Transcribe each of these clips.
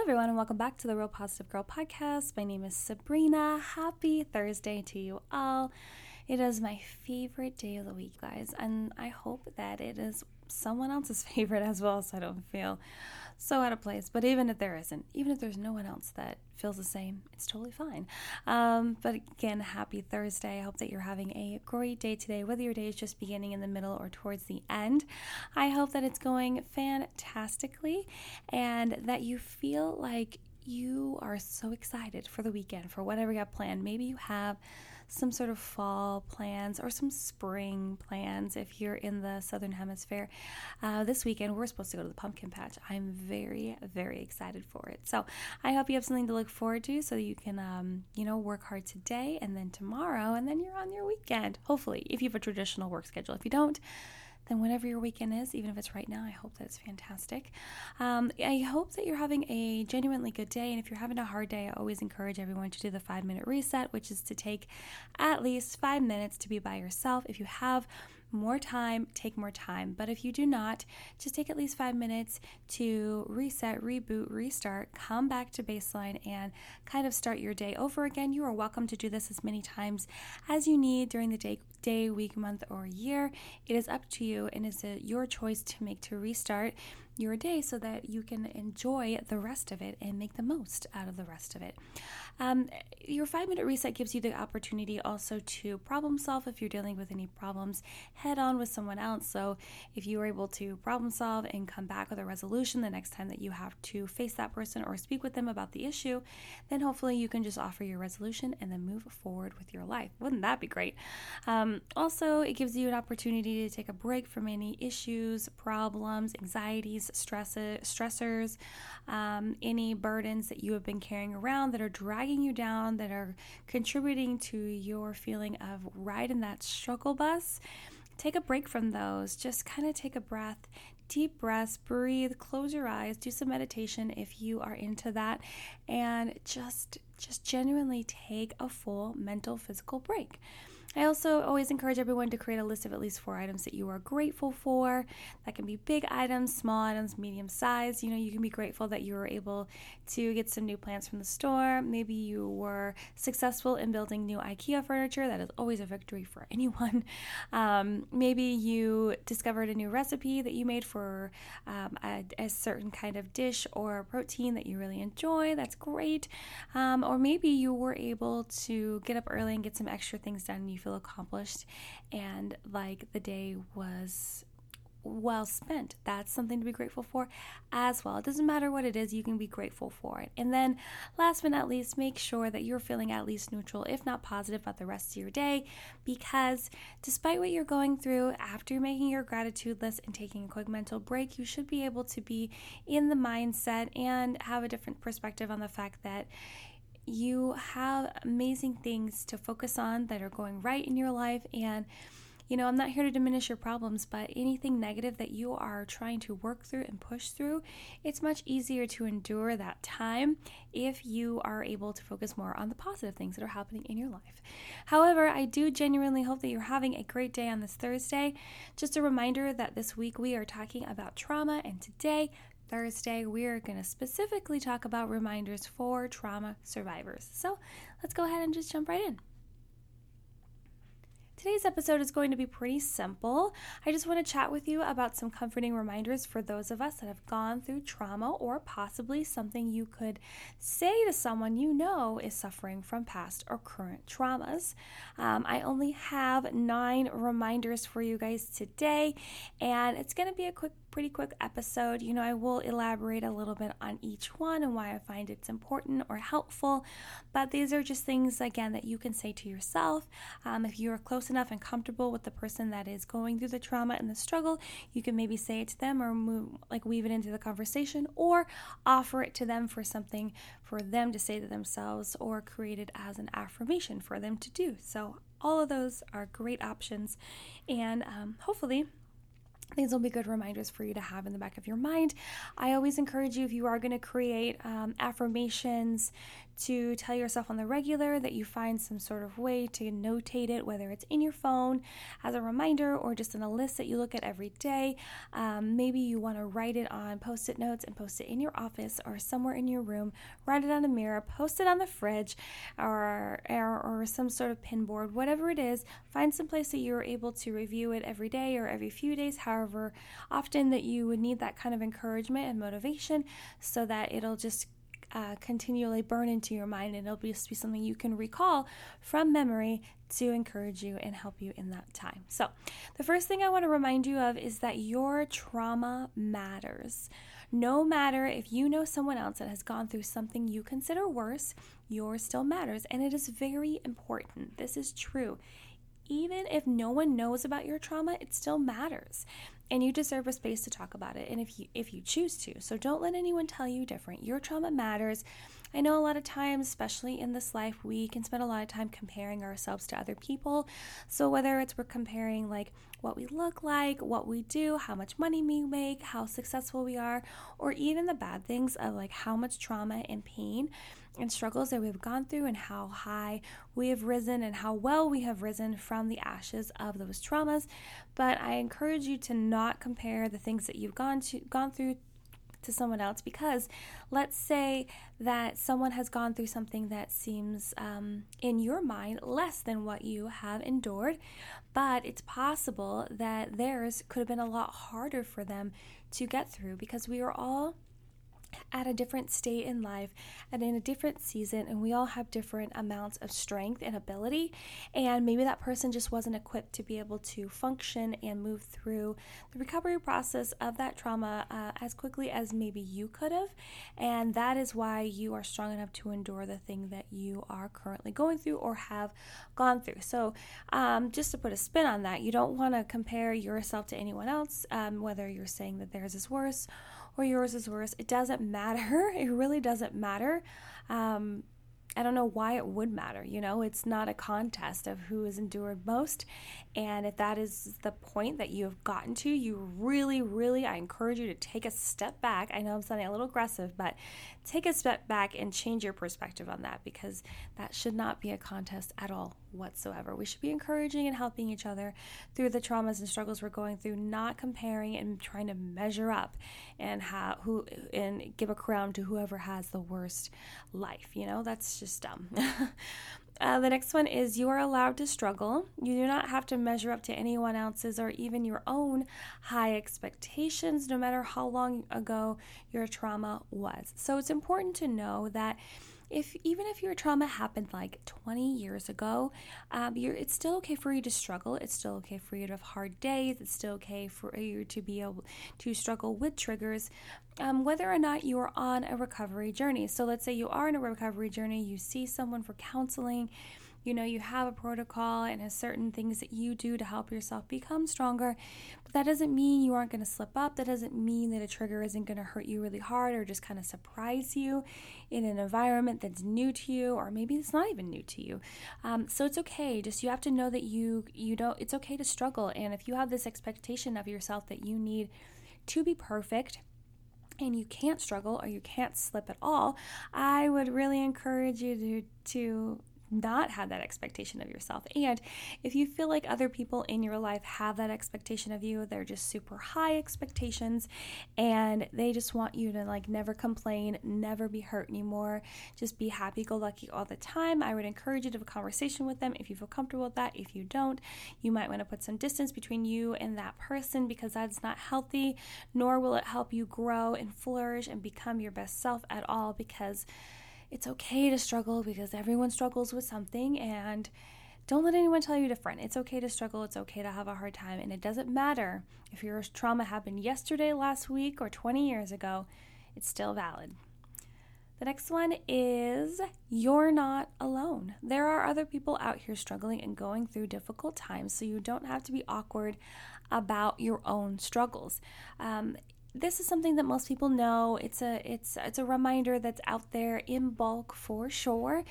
Hello, everyone, and welcome back to the Real Positive Girl podcast. My name is Sabrina. Happy Thursday to you all. It is my favorite day of the week, guys, and I hope that it is someone else's favorite as well, so I don't feel so out of place. But even if there isn't, even if there's no one else that feels the same, it's totally fine. Um, but again, happy Thursday. I hope that you're having a great day today, whether your day is just beginning in the middle or towards the end. I hope that it's going fantastically and that you feel like you are so excited for the weekend, for whatever you have planned. Maybe you have some sort of fall plans or some spring plans if you're in the southern hemisphere. Uh, this weekend, we're supposed to go to the pumpkin patch. I'm very, very excited for it. So I hope you have something to look forward to so you can, um, you know, work hard today and then tomorrow, and then you're on your weekend. Hopefully, if you have a traditional work schedule. If you don't, then whatever your weekend is, even if it's right now, I hope that it's fantastic. Um, I hope that you're having a genuinely good day. And if you're having a hard day, I always encourage everyone to do the five minute reset, which is to take at least five minutes to be by yourself. If you have more time, take more time. But if you do not, just take at least five minutes to reset, reboot, restart, come back to baseline, and kind of start your day over again. You are welcome to do this as many times as you need during the day, day week, month, or year. It is up to you and is your choice to make to restart your day so that you can enjoy the rest of it and make the most out of the rest of it. Um, your five minute reset gives you the opportunity also to problem solve if you're dealing with any problems head on with someone else. So, if you are able to problem solve and come back with a resolution the next time that you have to face that person or speak with them about the issue, then hopefully you can just offer your resolution and then move forward with your life. Wouldn't that be great? Um, also, it gives you an opportunity to take a break from any issues, problems, anxieties, stresses, stressors, um, any burdens that you have been carrying around that are dragging you down, that are contributing to your feeling of riding that struggle bus. Take a break from those. Just kind of take a breath, deep breaths, breathe, close your eyes, do some meditation if you are into that, and just just genuinely take a full mental physical break. I also always encourage everyone to create a list of at least four items that you are grateful for. That can be big items, small items, medium size. You know, you can be grateful that you were able to get some new plants from the store. Maybe you were successful in building new IKEA furniture. That is always a victory for anyone. Um, maybe you discovered a new recipe that you made for um, a, a, certain kind of dish or protein that you really enjoy. That's great. Um, or maybe you were able to get up early and get some extra things done. You feel accomplished and like the day was well spent. That's something to be grateful for as well. It doesn't matter what it is, you can be grateful for it. And then, last but not least, make sure that you're feeling at least neutral, if not positive, about the rest of your day. Because despite what you're going through, after making your gratitude list and taking a quick mental break, you should be able to be in the mindset and have a different perspective on the fact that you have amazing things to focus on that are going right in your life. And, you know, I'm not here to diminish your problems, but anything negative that you are trying to work through and push through, it's much easier to endure that time if you are able to focus more on the positive things that are happening in your life. However, I do genuinely hope that you're having a great day on this Thursday. Just a reminder that this week we are talking about trauma, and today Thursday, we're going to specifically talk about reminders for trauma survivors. So let's go ahead and just jump right in. Today's episode is going to be pretty simple. I just want to chat with you about some comforting reminders for those of us that have gone through trauma or possibly something you could say to someone you know is suffering from past or current traumas. Um, I only have nine reminders for you guys today, and it's going to be a quick pretty quick episode. You know, I will elaborate a little bit on each one and why I find it's important or helpful, but these are just things, again, that you can say to yourself. Um, if you are close enough and comfortable with the person that is going through the trauma and the struggle, you can maybe say it to them or move, like weave it into the conversation or offer it to them for something for them to say to themselves or create it as an affirmation for them to do. So, all of those are great options, and um, hopefully, these will be good reminders for you to have in the back of your mind. I always encourage you if you are going to create um, affirmations to tell yourself on the regular that you find some sort of way to notate it, whether it's in your phone as a reminder or just in a list that you look at every day. Um, maybe you want to write it on post it notes and post it in your office or somewhere in your room, write it on a mirror, post it on the fridge or, or, or some sort of pin board, whatever it is. Find some place that you're able to review it every day or every few days, however often that you would need that kind of encouragement and motivation so that it'll just uh, continually burn into your mind and it'll just be something you can recall from memory to encourage you and help you in that time. So, the first thing I want to remind you of is that your trauma matters. No matter if you know someone else that has gone through something you consider worse, yours still matters. And it is very important. This is true. Even if no one knows about your trauma, it still matters. And you deserve a space to talk about it and if you if you choose to. So don't let anyone tell you different. Your trauma matters i know a lot of times especially in this life we can spend a lot of time comparing ourselves to other people so whether it's we're comparing like what we look like what we do how much money we make how successful we are or even the bad things of like how much trauma and pain and struggles that we've gone through and how high we have risen and how well we have risen from the ashes of those traumas. But I encourage you to not compare the things that you've gone to gone through to someone else because let's say that someone has gone through something that seems um, in your mind less than what you have endured but it's possible that theirs could have been a lot harder for them to get through because we are all at a different state in life and in a different season, and we all have different amounts of strength and ability. And maybe that person just wasn't equipped to be able to function and move through the recovery process of that trauma uh, as quickly as maybe you could have. And that is why you are strong enough to endure the thing that you are currently going through or have gone through. So, um, just to put a spin on that, you don't want to compare yourself to anyone else, um, whether you're saying that theirs is worse or yours is worse. It doesn't matter. It really doesn't matter. Um, I don't know why it would matter. You know, it's not a contest of who has endured most. And if that is the point that you have gotten to, you really, really, I encourage you to take a step back. I know I'm sounding a little aggressive, but take a step back and change your perspective on that because that should not be a contest at all whatsoever. We should be encouraging and helping each other through the traumas and struggles we're going through, not comparing and trying to measure up and how who and give a crown to whoever has the worst life. You know, that's just dumb. Uh, the next one is you are allowed to struggle. You do not have to measure up to anyone else's or even your own high expectations, no matter how long ago your trauma was. So it's important to know that if even if your trauma happened like 20 years ago, um, it's still okay for you to struggle. It's still okay for you to have hard days. It's still okay for you to be able to struggle with triggers, um, whether or not you are on a recovery journey. So let's say you are in a recovery journey, you see someone for counseling you know you have a protocol and has certain things that you do to help yourself become stronger but that doesn't mean you aren't going to slip up. That doesn't mean that a trigger isn't going to hurt you really hard or just kind of surprise you in an environment that's new to you or maybe it's not even new to you. Um, so it's okay. Just you have to know that you you don't it's okay to struggle. And if you have this expectation of yourself that you need to be perfect and you can't struggle or you can't slip at all, I would really encourage you to to not have that expectation of yourself. And if you feel like other people in your life have that expectation of you, they're just super high expectations and they just want you to like never complain, never be hurt anymore, just be happy go lucky all the time. I would encourage you to have a conversation with them if you feel comfortable with that. If you don't, you might want to put some distance between you and that person because that's not healthy, nor will it help you grow and flourish and become your best self at all because it's okay to struggle because everyone struggles with something and don't let anyone tell you different. It's okay to struggle, it's okay to have a hard time, and it doesn't matter if your trauma happened yesterday, last week, or 20 years ago, it's still valid. The next one is you're not alone. There are other people out here struggling and going through difficult times, so you don't have to be awkward about your own struggles. Um, this is something that most people know. It's a it's it's a reminder that's out there in bulk for sure,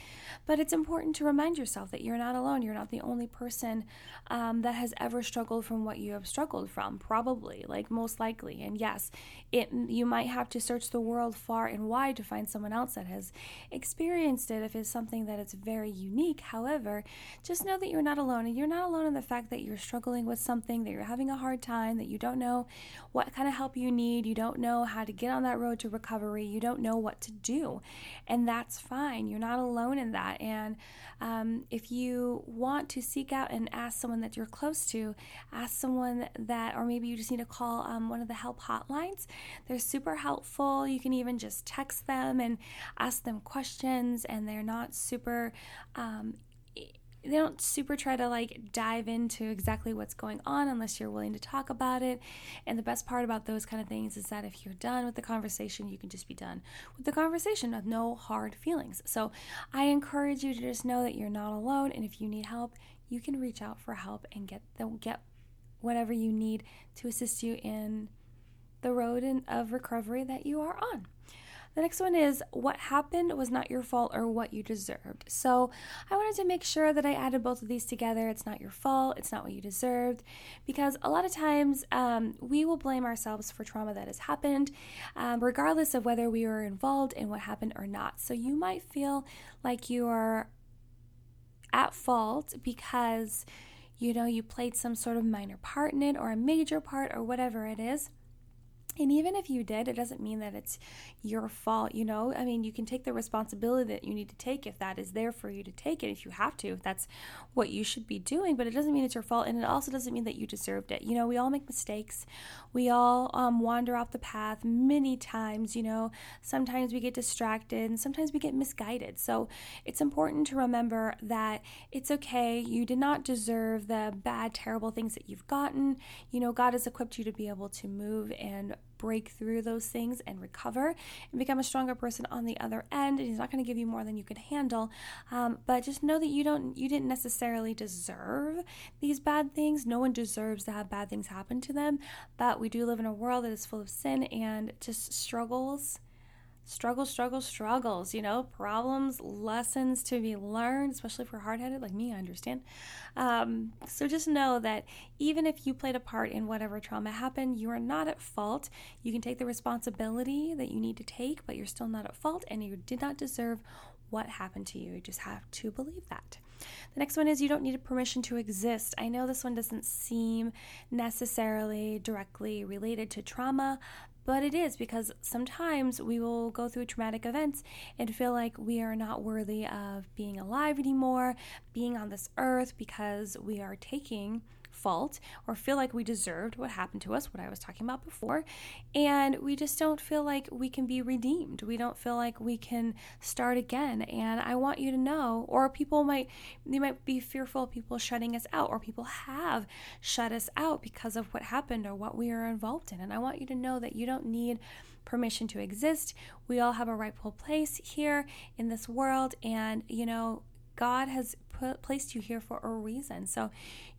but it's important to remind yourself that you're not alone. You're not the only person um, that has ever struggled from what you have struggled from. Probably, like most likely, and yes, it you might have to search the world far and wide to find someone else that has experienced it if it's something that is very unique. However, just know that you're not alone, and you're not alone in the fact that you're struggling with something that you're having a hard time that you don't know what kind of help you need need, you don't know how to get on that road to recovery, you don't know what to do. And that's fine. You're not alone in that. And um, if you want to seek out and ask someone that you're close to, ask someone that, or maybe you just need to call um, one of the help hotlines. They're super helpful. You can even just text them and ask them questions, and they're not super um, they don't super try to like dive into exactly what's going on unless you're willing to talk about it. And the best part about those kind of things is that if you're done with the conversation, you can just be done with the conversation with no hard feelings. So I encourage you to just know that you're not alone and if you need help, you can reach out for help and get the get whatever you need to assist you in the road in, of recovery that you are on. The next one is what happened was not your fault or what you deserved. So I wanted to make sure that I added both of these together. It's not your fault, it's not what you deserved, because a lot of times um, we will blame ourselves for trauma that has happened, um, regardless of whether we were involved in what happened or not. So you might feel like you are at fault because you know you played some sort of minor part in it or a major part or whatever it is and even if you did, it doesn't mean that it's your fault, you know? I mean, you can take the responsibility that you need to take if that is there for you to take it, if you have to, if that's what you should be doing, but it doesn't mean it's your fault. And it also doesn't mean that you deserved it. You know, we all make mistakes. We all um, wander off the path many times, you know? Sometimes we get distracted and sometimes we get misguided. So it's important to remember that it's okay. You did not deserve the bad, terrible things that you've gotten. You know, God has equipped you to be able to move and break through those things and recover and become a stronger person on the other end. And he's not going to give you more than you can handle. Um, but just know that you don't, you didn't necessarily deserve these bad things. No one deserves to have bad things happen to them. But we do live in a world that is full of sin and just struggles struggles, struggle, struggles, you know, problems, lessons to be learned, especially if we're hard headed like me, I understand. Um, so just know that even if you played a part in whatever trauma happened, you are not at fault. You can take the responsibility that you need to take, but you're still not at fault and you did not deserve what happened to you. You just have to believe that. The next one is you don't need permission to exist. I know this one doesn't seem necessarily directly related to trauma, but it is because sometimes we will go through traumatic events and feel like we are not worthy of being alive anymore, being on this earth because we are taking fault or feel like we deserved what happened to us, what I was talking about before, and we just don't feel like we can be redeemed. We don't feel like we can start again. And I want you to know, or people might they might be fearful of people shutting us out, or people have shut us out because of what happened or what we are involved in. And I want you to know that you don't need permission to exist. We all have a rightful place here in this world, and you know, God has placed you here for a reason. So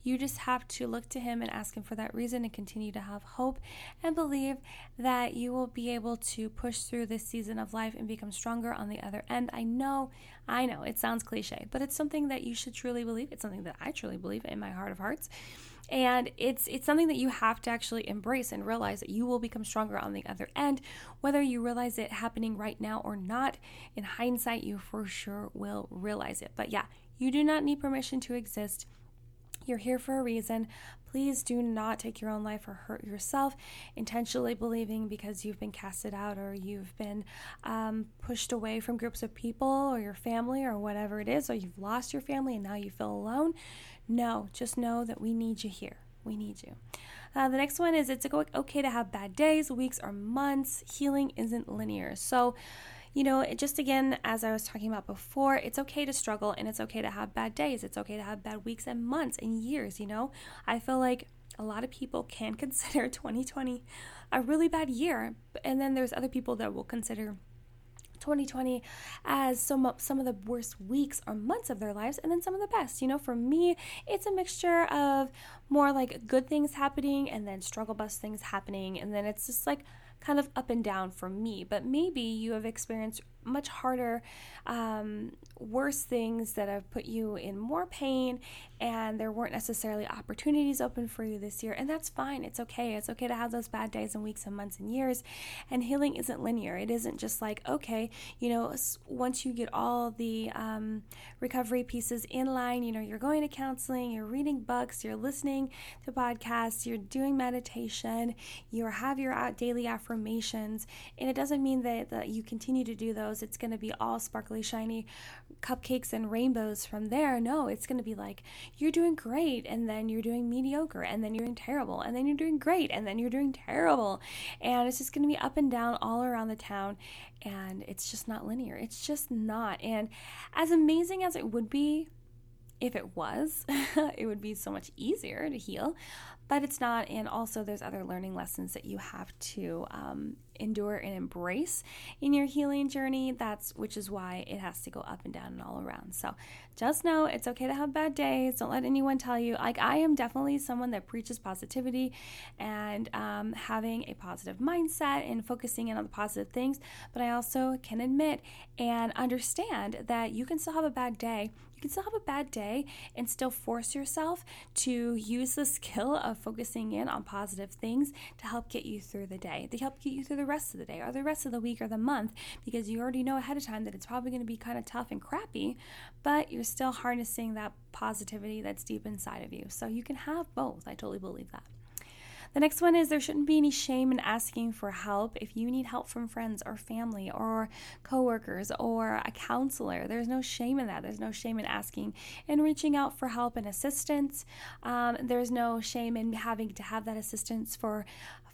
you just have to look to Him and ask Him for that reason and continue to have hope and believe that you will be able to push through this season of life and become stronger on the other end. I know, I know, it sounds cliche, but it's something that you should truly believe. It's something that I truly believe in my heart of hearts. And it's it's something that you have to actually embrace and realize that you will become stronger on the other end, whether you realize it happening right now or not. In hindsight, you for sure will realize it. But yeah, you do not need permission to exist. You're here for a reason. Please do not take your own life or hurt yourself intentionally believing because you've been casted out or you've been um, pushed away from groups of people or your family or whatever it is, or you've lost your family and now you feel alone. No, just know that we need you here. We need you. Uh, the next one is it's okay to have bad days, weeks, or months. Healing isn't linear. So, you know, it just again, as I was talking about before, it's okay to struggle and it's okay to have bad days. It's okay to have bad weeks and months and years, you know? I feel like a lot of people can consider 2020 a really bad year. And then there's other people that will consider 2020 as some some of the worst weeks or months of their lives and then some of the best. You know, for me, it's a mixture of more like good things happening and then struggle bus things happening and then it's just like kind of up and down for me, but maybe you have experienced much harder, um, worse things that have put you in more pain, and there weren't necessarily opportunities open for you this year. And that's fine. It's okay. It's okay to have those bad days and weeks and months and years. And healing isn't linear. It isn't just like, okay, you know, once you get all the um, recovery pieces in line, you know, you're going to counseling, you're reading books, you're listening to podcasts, you're doing meditation, you have your daily affirmations. And it doesn't mean that, that you continue to do those it's going to be all sparkly, shiny cupcakes and rainbows from there. No, it's going to be like you're doing great, and then you're doing mediocre, and then you're doing terrible, and then you're doing great, and then you're doing terrible. And it's just going to be up and down all around the town. And it's just not linear. It's just not. And as amazing as it would be, if it was, it would be so much easier to heal, but it's not. And also, there's other learning lessons that you have to um, endure and embrace in your healing journey. That's which is why it has to go up and down and all around. So just know it's okay to have bad days. Don't let anyone tell you. Like, I am definitely someone that preaches positivity and um, having a positive mindset and focusing in on the positive things. But I also can admit and understand that you can still have a bad day you can still have a bad day and still force yourself to use the skill of focusing in on positive things to help get you through the day, to help get you through the rest of the day or the rest of the week or the month, because you already know ahead of time that it's probably going to be kind of tough and crappy, but you're still harnessing that positivity that's deep inside of you. So you can have both. I totally believe that. The next one is there shouldn't be any shame in asking for help. If you need help from friends or family or coworkers or a counselor, there's no shame in that. There's no shame in asking and reaching out for help and assistance. Um, there's no shame in having to have that assistance for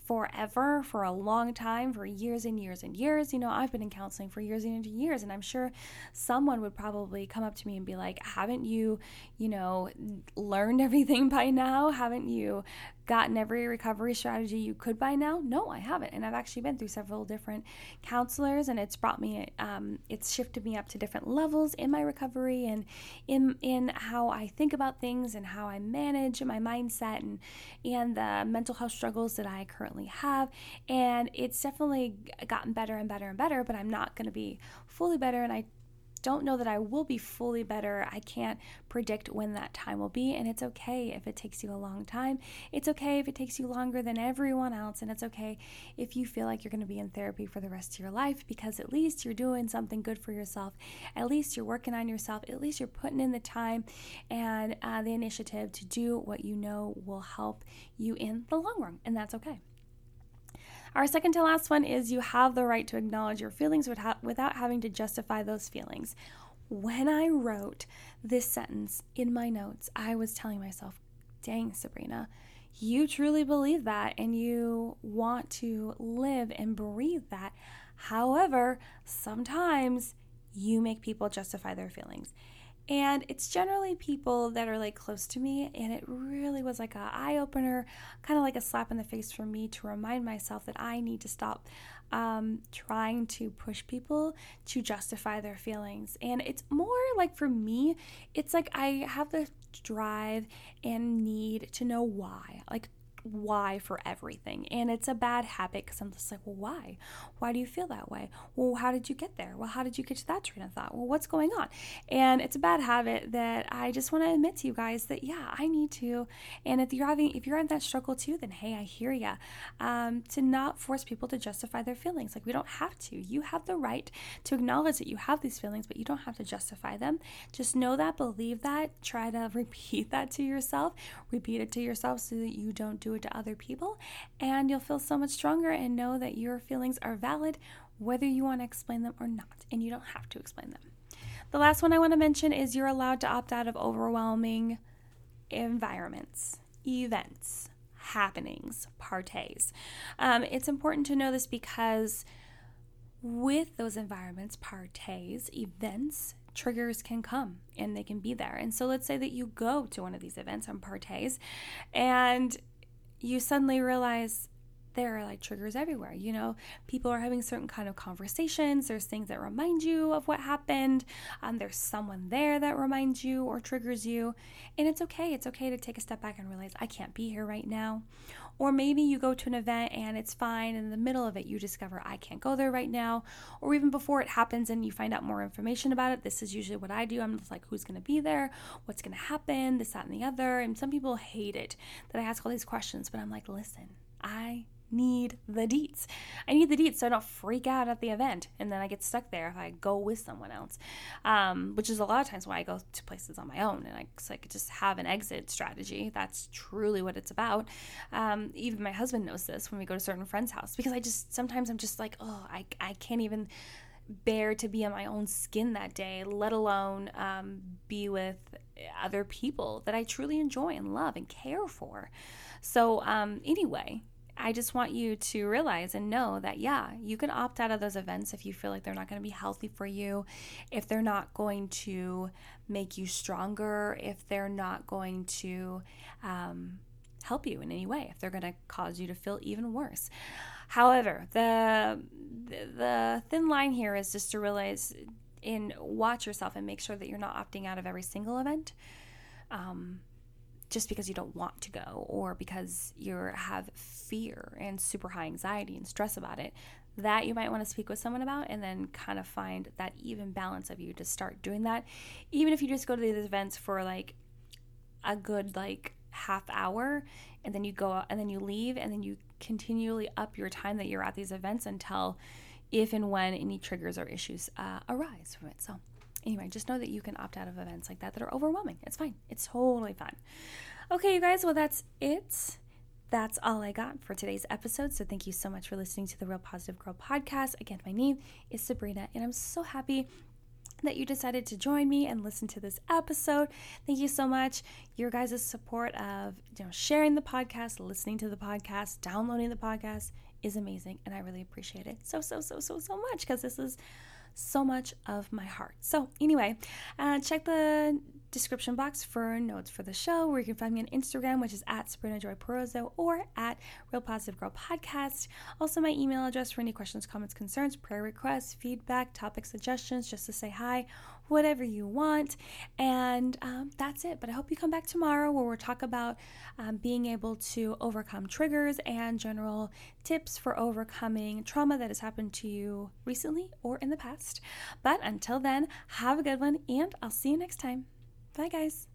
forever, for a long time, for years and years and years. You know, I've been in counseling for years and years, and I'm sure someone would probably come up to me and be like, Haven't you, you know, learned everything by now? Haven't you gotten every recovery strategy you could by now? No, I haven't. And I've actually been through several different counselors, and it's brought me, um, it's shifted me up to different levels in my recovery and in in how I think about things and how I manage my mindset and and the mental health struggles that I currently have. And it's definitely gotten better and better and better. But I'm not going to be fully better, and I don't know that I will be fully better. I can't predict when that time will be, and it's okay if it takes you a long time. It's okay if it takes you longer than everyone else, and it's okay if you feel like you're going to be in therapy for the rest of your life because at least you're doing something good for yourself. At least you're working on yourself. At least you're putting in the time and uh, the initiative to do what you know will help you in the long run, and that's okay. Our second to last one is you have the right to acknowledge your feelings without having to justify those feelings. When I wrote this sentence in my notes, I was telling myself, dang, Sabrina, you truly believe that and you want to live and breathe that. However, sometimes you make people justify their feelings. And it's generally people that are like close to me. And it really was like a eye opener, kind of like a slap in the face for me to remind myself that I need to stop um, trying to push people to justify their feelings. And it's more like for me, it's like I have the drive and need to know why. Like why for everything. And it's a bad habit because I'm just like, well, why? Why do you feel that way? Well, how did you get there? Well, how did you get to that train of thought? Well, what's going on? And it's a bad habit that I just want to admit to you guys that, yeah, I need to. And if you're having, if you're in that struggle too, then hey, I hear you. Um, to not force people to justify their feelings. Like, we don't have to. You have the right to acknowledge that you have these feelings, but you don't have to justify them. Just know that, believe that, try to repeat that to yourself, repeat it to yourself so that you don't do to other people, and you'll feel so much stronger and know that your feelings are valid whether you want to explain them or not, and you don't have to explain them. The last one I want to mention is you're allowed to opt out of overwhelming environments, events, happenings, parties. Um, it's important to know this because with those environments, parties, events, triggers can come and they can be there. And so let's say that you go to one of these events and parties and you suddenly realize there are like triggers everywhere. You know, people are having certain kind of conversations. There's things that remind you of what happened. Um, there's someone there that reminds you or triggers you. And it's okay. It's okay to take a step back and realize I can't be here right now. Or maybe you go to an event and it's fine. In the middle of it, you discover, I can't go there right now. Or even before it happens and you find out more information about it. This is usually what I do. I'm just like, who's going to be there? What's going to happen? This, that, and the other. And some people hate it that I ask all these questions, but I'm like, listen, I need the deets. I need the deets so I don't freak out at the event and then I get stuck there if I go with someone else, um, which is a lot of times why I go to places on my own and I, so I could just have an exit strategy. That's truly what it's about. Um, even my husband knows this when we go to certain friends' house because I just sometimes I'm just like, oh, I, I can't even bear to be in my own skin that day, let alone um, be with other people that I truly enjoy and love and care for. So, um, anyway, I just want you to realize and know that, yeah, you can opt out of those events if you feel like they're not going to be healthy for you, if they're not going to make you stronger, if they're not going to um, help you in any way, if they're going to cause you to feel even worse. However, the the thin line here is just to realize and watch yourself and make sure that you're not opting out of every single event. Um, just because you don't want to go or because you have fear and super high anxiety and stress about it that you might want to speak with someone about and then kind of find that even balance of you to start doing that. Even if you just go to these events for like a good like half hour and then you go out and then you leave and then you continually up your time that you're at these events until if and when any triggers or issues uh, arise from it. So Anyway, just know that you can opt out of events like that that are overwhelming. It's fine. It's totally fine. Okay, you guys, well, that's it. That's all I got for today's episode. So, thank you so much for listening to the Real Positive Girl podcast. Again, my name is Sabrina, and I'm so happy that you decided to join me and listen to this episode. Thank you so much. Your guys' support of you know sharing the podcast, listening to the podcast, downloading the podcast is amazing, and I really appreciate it so so so so so much because this is so much of my heart. So, anyway, uh, check the description box for notes for the show, where you can find me on Instagram, which is at Sabrina Joy Perozo, or at Real Positive Girl Podcast. Also, my email address for any questions, comments, concerns, prayer requests, feedback, topic suggestions, just to say hi, whatever you want. And um, that's it. But I hope you come back tomorrow where we'll talk about um, being able to overcome triggers and general tips for overcoming trauma that has happened to you recently or in the past. But until then, have a good one, and I'll see you next time. Bye, guys.